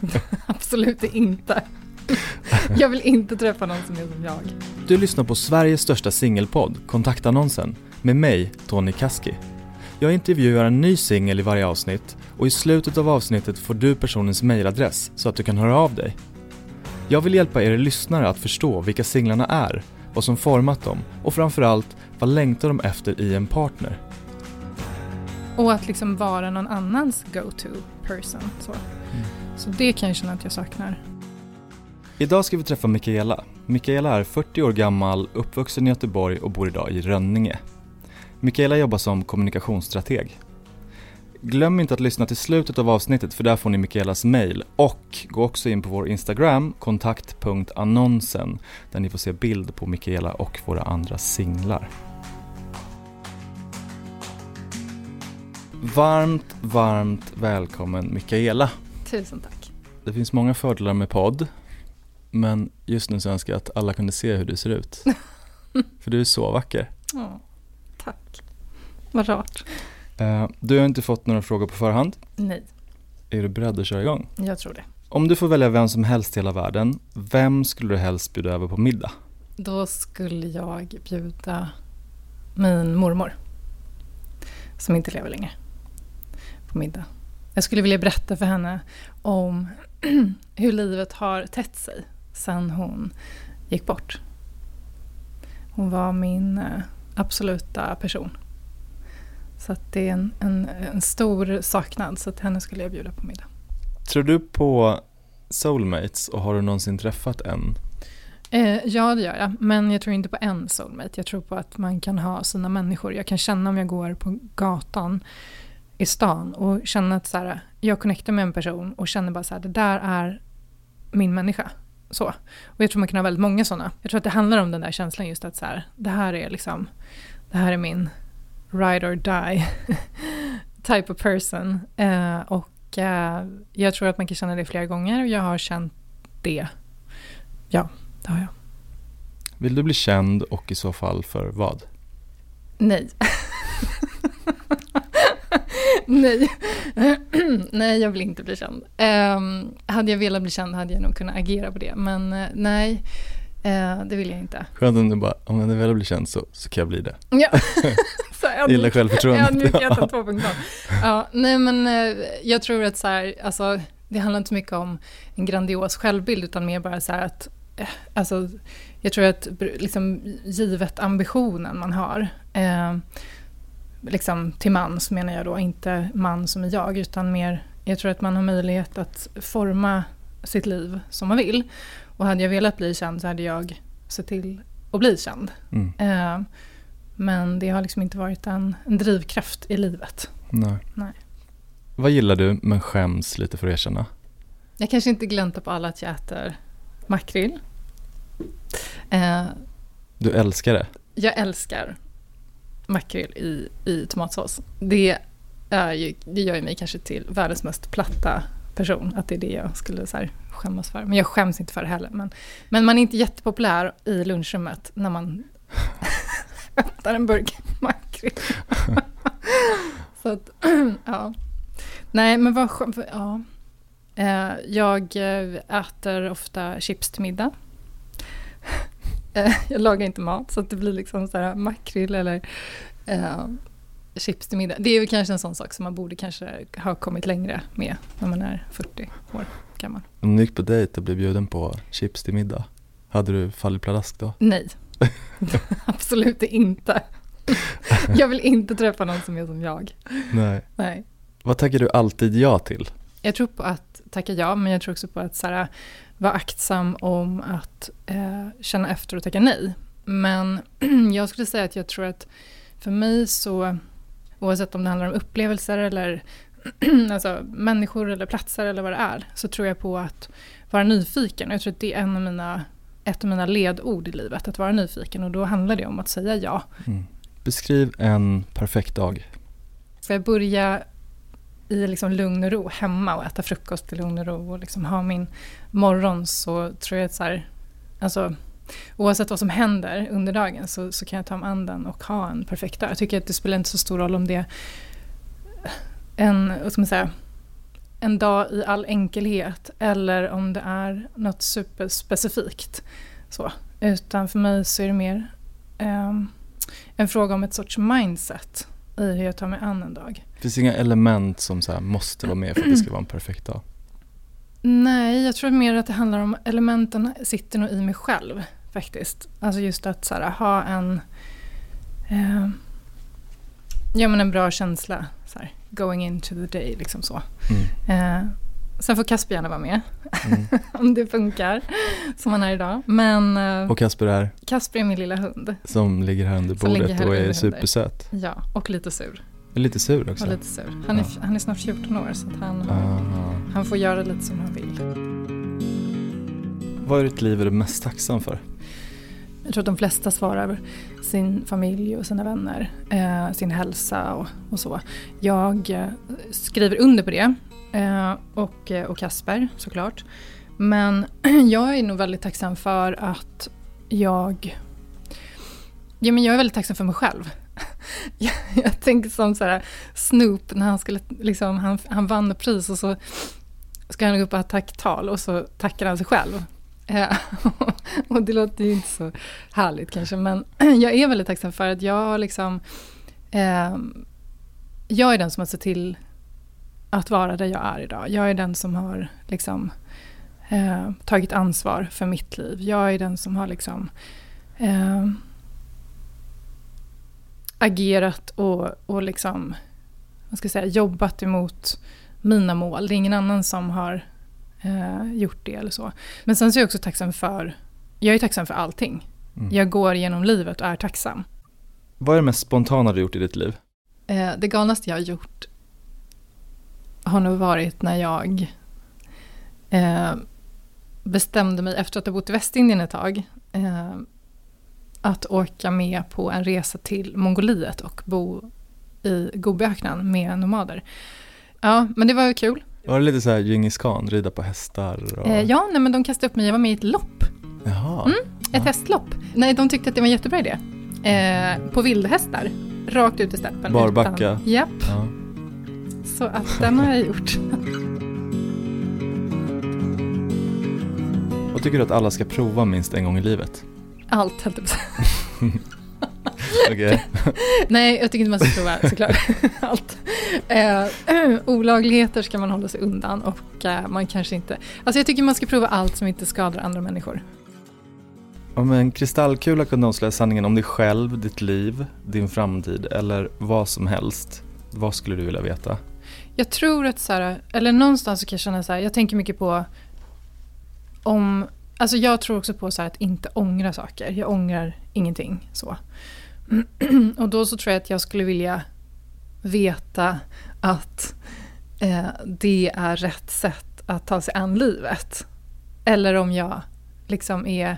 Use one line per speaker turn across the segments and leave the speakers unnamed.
Absolut inte. Jag vill inte träffa någon som är som jag.
Du lyssnar på Sveriges största singelpodd, Kontaktannonsen, med mig, Tony Kaski. Jag intervjuar en ny singel i varje avsnitt och i slutet av avsnittet får du personens mejladress så att du kan höra av dig. Jag vill hjälpa er lyssnare att förstå vilka singlarna är, vad som format dem och framförallt vad längtar de efter i en partner.
Och att liksom vara någon annans go-to person. Så så det kan jag känna att jag saknar.
Idag ska vi träffa Mikaela. Mikaela är 40 år gammal, uppvuxen i Göteborg och bor idag i Rönninge. Mikaela jobbar som kommunikationsstrateg. Glöm inte att lyssna till slutet av avsnittet för där får ni Mikaelas mail och gå också in på vår Instagram, kontakt.annonsen, där ni får se bild på Mikaela och våra andra singlar. Varmt, varmt välkommen Mikaela.
Tusen tack.
Det finns många fördelar med podd, men just nu så önskar jag att alla kunde se hur du ser ut. För du är så vacker.
Oh, tack. Vad rart.
Uh, du har inte fått några frågor på förhand.
Nej.
Är du beredd att köra igång?
Jag tror det.
Om du får välja vem som helst i hela världen, vem skulle du helst bjuda över på middag?
Då skulle jag bjuda min mormor. Som inte lever längre. På middag. Jag skulle vilja berätta för henne om hur livet har tätt sig sen hon gick bort. Hon var min eh, absoluta person. Så att det är en, en, en, stor saknad, så att henne skulle jag bjuda på middag.
Tror du på soulmates och har du någonsin träffat en?
Eh, ja, det gör jag. Men jag tror inte på en soulmate. Jag tror på att man kan ha sina människor. Jag kan känna om jag går på gatan i stan och känna att så här, jag connectar med en person och känner bara så här, det där är min människa. Så. Och jag tror man kan ha väldigt många sådana. Jag tror att det handlar om den där känslan just att så här, det här är liksom, det här är min ride or die type of person. Eh, och eh, jag tror att man kan känna det flera gånger och jag har känt det. Ja, det har jag.
Vill du bli känd och i så fall för vad?
Nej. nej. nej, jag vill inte bli känd. Um, hade jag velat bli känd hade jag nog kunnat agera på det. Men uh, nej, uh, det vill jag inte.
Skönt om du bara, om jag vill bli känd så, så kan jag bli det.
Ja.
Gillar självförtroendet.
Ödmjukheten 2.0. Ja, nej men uh, jag tror att så här, alltså, det handlar inte så mycket om en grandios självbild utan mer bara så här att Alltså, jag tror att liksom, givet ambitionen man har, eh, liksom till mans menar jag då, inte man som är jag, utan mer, jag tror att man har möjlighet att forma sitt liv som man vill. Och hade jag velat bli känd så hade jag sett till att bli känd. Mm. Eh, men det har liksom inte varit en, en drivkraft i livet.
Nej.
Nej.
Vad gillar du men skäms lite för att erkänna?
Jag kanske inte gläntar på alla att jag äter makrill. Eh,
du älskar det?
Jag älskar makrill i, i tomatsås. Det, är ju, det gör ju mig kanske till världens mest platta person. Att det är det jag skulle så här skämmas för. Men jag skäms inte för det heller. Men, men man är inte jättepopulär i lunchrummet när man öppnar en burk makrill. så att, ja. Nej, men vad ja. Eh, jag eh, äter ofta chips till middag. Eh, jag lagar inte mat så att det blir liksom så här makrill eller eh, chips till middag. Det är väl kanske en sån sak som man borde kanske ha kommit längre med när man är 40 år gammal.
Om du gick på dejt och blev bjuden på chips till middag, hade du fallit pladask då?
Nej, absolut inte. jag vill inte träffa någon som är som jag.
Nej.
Nej.
Vad tackar du alltid ja till?
Jag tror på att tacka ja, men jag tror också på att så här, vara aktsam om att eh, känna efter och tacka nej. Men jag skulle säga att jag tror att för mig så, oavsett om det handlar om upplevelser eller alltså, människor eller platser eller vad det är, så tror jag på att vara nyfiken. Jag tror att det är en av mina, ett av mina ledord i livet, att vara nyfiken. Och då handlar det om att säga ja.
Mm. Beskriv en perfekt dag.
Får jag börja i liksom lugn och ro hemma och äta frukost i lugn och ro och liksom ha min morgon så tror jag att så här, alltså, oavsett vad som händer under dagen så, så kan jag ta mig an den och ha en perfekt dag. Jag tycker att det spelar inte så stor roll om det är en, vad ska man säga, en dag i all enkelhet eller om det är något superspecifikt. Så. Utan för mig så är det mer eh, en fråga om ett sorts mindset i hur jag tar mig an en dag.
Det finns inga element som så måste vara med för att det ska vara en perfekt dag?
Nej, jag tror mer att det handlar om elementen sitter nog i mig själv faktiskt. Alltså just att så här, ha en, eh, ja, men en bra känsla. Så här, going into the day, liksom så. Mm. Eh, sen får Kasper gärna vara med, mm. om det funkar, som han är idag. Men,
eh, och Kasper är?
Kasper är min lilla hund.
Som ligger här under bordet här och är supersöt.
Ja, och lite sur.
Lite sur också?
Och lite sur. Han är, ja. han är snart 14 år så han, han får göra lite som han vill.
Vad i ditt liv är du mest tacksam för?
Jag tror att de flesta svarar sin familj och sina vänner, eh, sin hälsa och, och, så. Jag eh, skriver under på det Eh, och, eh, och Kasper såklart. Men jag är nog väldigt tacksam för att jag... Ja, men jag är väldigt tacksam för mig själv. jag, jag tänker som så här, Snoop när han skulle, liksom, han, han vann pris och så ska han gå upp och ha tacktal och så tackar han sig själv. Eh, och det låter ju inte så härligt kanske, men jag är väldigt tacksam för att jag har liksom... Eh, jag är den som har sett till att vara där jag är idag. Jag är den som har liksom eh, tagit ansvar för mitt liv. Jag är den som har liksom eh, agerat och, och liksom, vad ska jag säga, jobbat emot mina mål. Det är ingen annan som har eh, gjort det eller så. Men sen så är jag också tacksam för, jag är tacksam för allting. Mm. Jag går genom livet och är tacksam.
Vad är det mest spontana du gjort i ditt liv?
Eh, det galnaste jag har gjort har nog varit när jag eh, bestämde mig efter att ha bott i Västindien ett tag eh, att åka med på en resa till Mongoliet och bo i Gobiöknen med nomader. Ja, men det var kul.
Var det lite så här Djingis khan, rida på hästar? Och...
Eh, ja, nej, men de kastade upp mig, jag var med i ett lopp.
Jaha.
Mm, ett ja. hästlopp. Nej, de tyckte att det var en jättebra idé. Eh, på vildhästar, rakt ut i steppen.
Barbacka?
Utan, japp. Ja. Så att den har jag gjort.
Vad tycker du att alla ska prova minst en gång i livet?
Allt, helt okay. Nej, jag tycker inte man ska prova såklart allt. Eh, olagligheter ska man hålla sig undan och eh, man kanske inte... Alltså jag tycker man ska prova allt som inte skadar andra människor.
Om en kristallkula kunde avslöja sanningen om dig själv, ditt liv, din framtid eller vad som helst, vad skulle du vilja veta?
Jag tror att så här, eller någonstans så kan jag känna så här, jag tänker mycket på om, alltså jag tror också på så att inte ångra saker. Jag ångrar ingenting så. Och då så tror jag att jag skulle vilja veta att eh, det är rätt sätt att ta sig an livet. Eller om jag liksom är,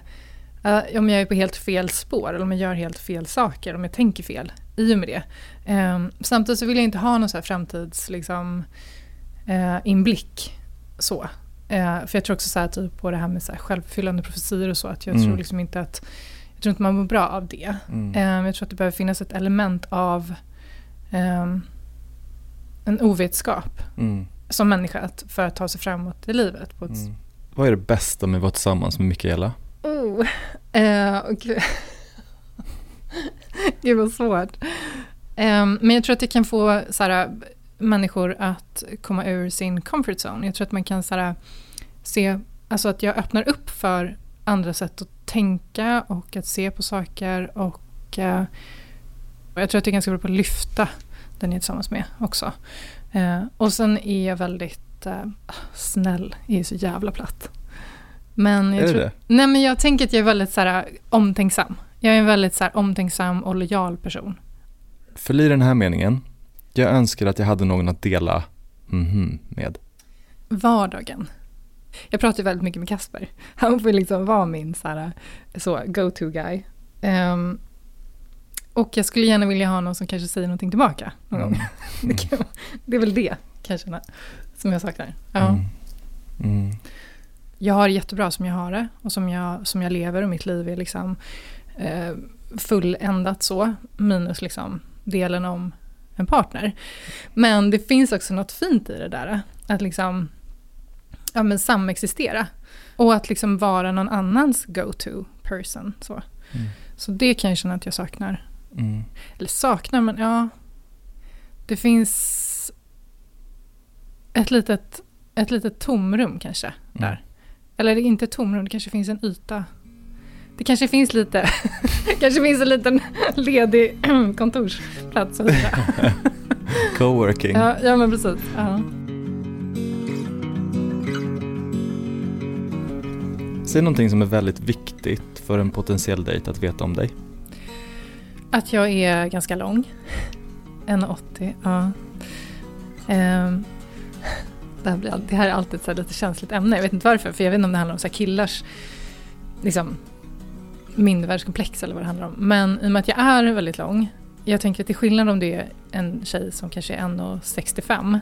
eh, om jag är på helt fel spår eller om jag gör helt fel saker, om jag tänker fel i och med det. Um, samtidigt så vill jag inte ha någon så här framtids liksom, inblick. Så. Uh, för jag tror också så här, typ på det här med så här självfyllande profetier och så, att jag mm. tror liksom inte att jag tror inte man mår bra av det. Mm. Um, jag tror att det behöver finnas ett element av um, en ovetskap mm. som människa för att ta sig framåt i livet. På ett... mm.
Vad är det bästa med att vara tillsammans med Mikaela?
Oh, uh, okay. Gud vad svårt. Um, men jag tror att det kan få såhär, människor att komma ur sin comfort zone. Jag tror att man kan såhär, se, alltså att jag öppnar upp för andra sätt att tänka och att se på saker. Och uh, jag tror att det är ganska bra på att lyfta den jag är tillsammans med också. Uh, och sen är jag väldigt uh, snäll, jag är så jävla platt. Men jag
är
tror,
det
Nej men jag tänker att jag är väldigt så här, omtänksam. Jag är en väldigt så här, omtänksam och lojal person.
Fyll i den här meningen. Jag önskar att jag hade någon att dela mm med.
Vardagen. Jag pratar väldigt mycket med Kasper. Han får liksom vara min så, här, så go-to guy. Um, och jag skulle gärna vilja ha någon som kanske säger någonting tillbaka någon mm. gång. Mm. det är väl det kanske som jag saknar. Ja. Mm. Mm. Jag har det jättebra som jag har det och som jag, som jag lever och mitt liv är liksom eh, fulländat så. Minus liksom delen om en partner. Men det finns också något fint i det där, att liksom ja, men samexistera. Och att liksom vara någon annans go-to person. Så.
Mm.
så det kan jag känna att jag saknar.
Mm.
Eller saknar, men ja. Det finns ett litet, ett litet tomrum kanske där.
Mm.
Eller inte tomrum, det kanske finns en yta. Det kanske finns lite, kanske finns en liten ledig kontorsplats att hyra.
Coworking.
ja, ja, men precis. Ja.
Säg någonting som är väldigt viktigt för en potentiell dejt att veta om dig.
Att jag är ganska lång. 1,80. Ja. Ehm, det, här blir, det här är alltid ett så lite känsligt ämne. Jag vet inte varför. För jag vet inte om det handlar om så killars liksom, mindervärdeskomplex eller vad det handlar om. Men i och med att jag är väldigt lång. Jag tänker att till skillnad om det är en tjej som kanske är 1,65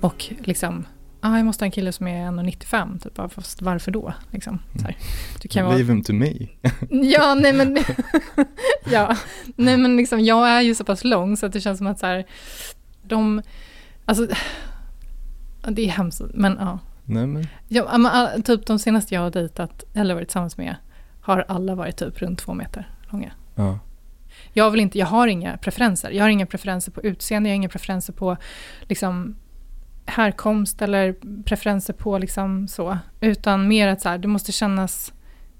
och liksom ah, jag måste ha en kille som är 1,95 typ. Ja, Fast varför då? Liksom, så här. Du kan vara
Leave him to me.
Ja, nej men, ja. nej men liksom, jag är ju så pass lång så att det känns som att så här, de, alltså, det är hemskt, men ja.
Nej men,
ja men, typ de senaste jag har dejtat, eller varit tillsammans med, har alla varit typ runt två meter långa.
ja.
Jag vill inte, jag har inga preferenser. Jag har inga preferenser på utseende, jag har inga preferenser på liksom härkomst eller preferenser på liksom så. Utan mer att så här, det måste kännas,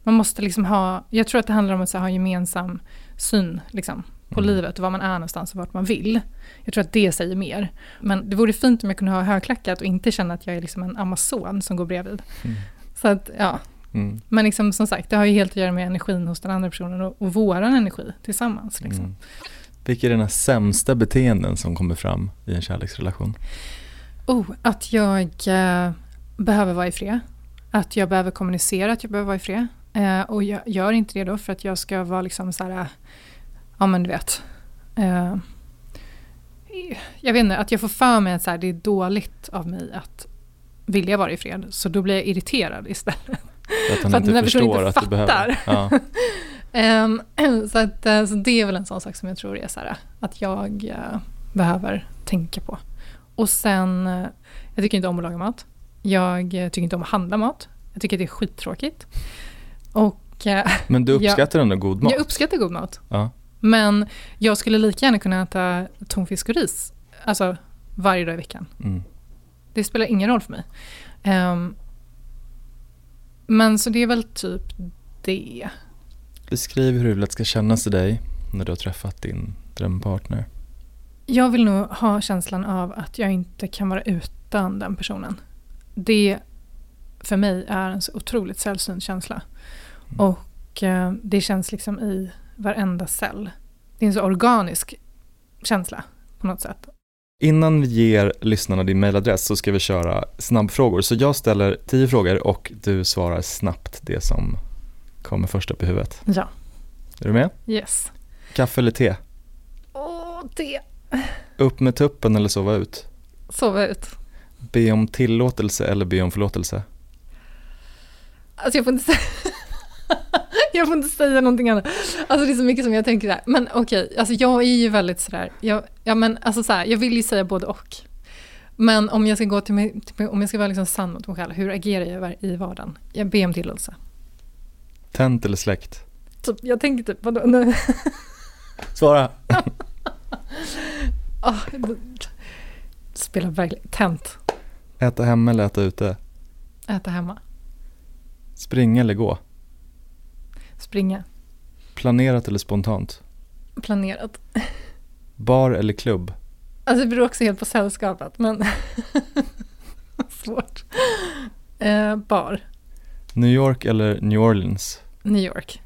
man måste liksom ha, jag tror att det handlar om att så här, ha gemensam syn liksom, på
Mm.
livet och var man är någonstans och vart man vill. Jag tror att det säger mer. Men det vore fint om jag kunde ha högklackat och inte känna att jag är liksom en amazon som går bredvid.
Mm.
Så att, ja.
Mm.
Men liksom, som sagt, det har ju helt att göra med energin hos den andra personen och, och våran energi tillsammans. Liksom.
Mm. Vilka är dina sämsta beteenden som kommer fram i en kärleksrelation?
Oh, att jag eh, behöver vara i fred. Att jag behöver kommunicera att jag behöver vara i fred. Eh, och jag gör inte det då för att jag ska vara liksom så här, ja men du vet. Eh, jag vet inte, att jag får för mig att så här, det är dåligt av mig att vilja vara i fred. Så då blir jag irriterad istället.
För att han
För att
inte förstår
inte
att du behöver. Ja.
Ehm, så, att, eh, så det är väl en sån sak som jag tror är så här, att jag eh, behöver tänka på. Och sen, eh, jag tycker inte om att laga mat. Jag tycker inte om att handla mat. Jag tycker det är skittråkigt. Och
Men du
Jag-
uppskattar ändå god mat?
jag uppskattar god mat.
Ja.
Men jag skulle lika gärna kunna äta tonfisk och ris. Alltså varje dag i veckan.
Mm.
Det spelar ingen roll för mig. Ehm, men så det är väl typ det.
Beskriv hur det ska kännas i dig när du har träffat din drömpartner.
Jag vill nog ha känslan av att jag inte kan vara utan den personen. Det för mig är en så otroligt sällsynt känsla.
Mm.
Och eh, det känns liksom i varenda cell. Det är en så organisk känsla på något sätt.
Innan vi ger lyssnarna din mailadress så ska vi köra snabbfrågor. Så jag ställer tio frågor och du svarar snabbt det som kommer först upp i huvudet.
Ja,
Är du med?
yes.
Kaffe eller te?
Åh, det.
Upp med tuppen eller sova ut?
Sova ut.
Be om tillåtelse eller be om förlåtelse?
Alltså jag får inte säga... jag får inte säga någonting annat. Alltså det är så mycket som jag tänker där. Men okej, alltså jag är ju väldigt sådär, jag, ja men alltså så här, jag vill ju säga både och. Men om jag ska gå till mig, till om jag ska vara liksom sann mot mig själv, hur agerar jag i vardagen? Jag ber om tillåtelse.
Tänt eller släckt?
Typ, jag tänker typ, vadå? Nej.
Svara!
Ah, spelar verkligen, tänt,
Äta hemma eller äta ute?
äta hemma,
Springa eller gå?
Springa,
Planerat eller spontant?
planerat.
Bar eller klubb?
Alltså det beror också helt på sällskapet, men svårt. Eh, bar,
New York eller New Orleans?
New York.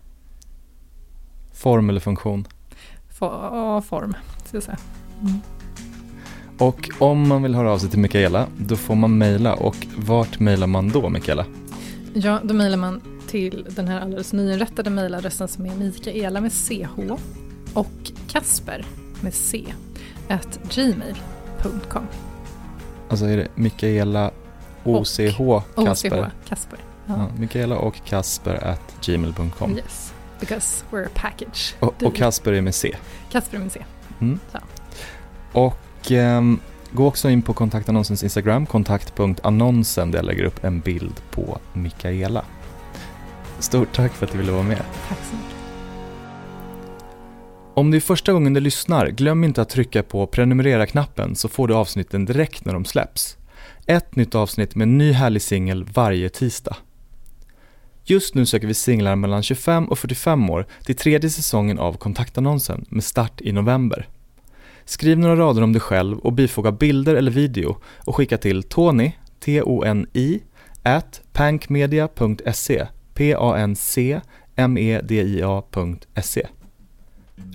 Form eller funktion?
For, form, ska jag säga. Mm.
Och om man vill höra av sig till Mikaela, då får man mejla. Och vart mejlar man då, Mikaela?
Ja, då mejlar man till den här alldeles nyinrättade mejladressen som är Mikaela med CH och Kasper med C at gmail.com.
Alltså är det Mikaela OCH Kasper?
OCH Kasper. Ja.
Ja, Mikaela och Kasper at gmail.com.
Yes, because we're a package.
Och, och Kasper är med C.
Kasper med C.
Mm. Och ehm, gå också in på kontaktannonsens Instagram, kontakt.annonsen där jag lägger upp en bild på Mikaela. Stort tack för att du ville vara med.
Tack så mycket.
Om det är första gången du lyssnar, glöm inte att trycka på prenumerera-knappen så får du avsnitten direkt när de släpps. Ett nytt avsnitt med en ny härlig singel varje tisdag. Just nu söker vi singlar mellan 25 och 45 år till tredje säsongen av kontaktannonsen med start i november. Skriv några rader om dig själv och bifoga bilder eller video och skicka till Tony, T-O-N-I, at pankmedia.se, P-A-N-C-M-E-D-I-A.se.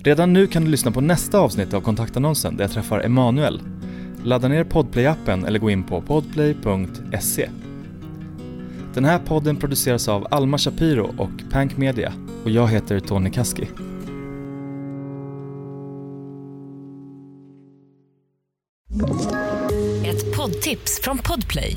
Redan nu kan du lyssna på nästa avsnitt av kontaktannonsen där jag träffar Emanuel. Ladda ner Podplay-appen eller gå in på podplay.se. Den här podden produceras av Alma Shapiro och Pank Media och jag heter Tony Kaski.
Ett poddtips från Podplay.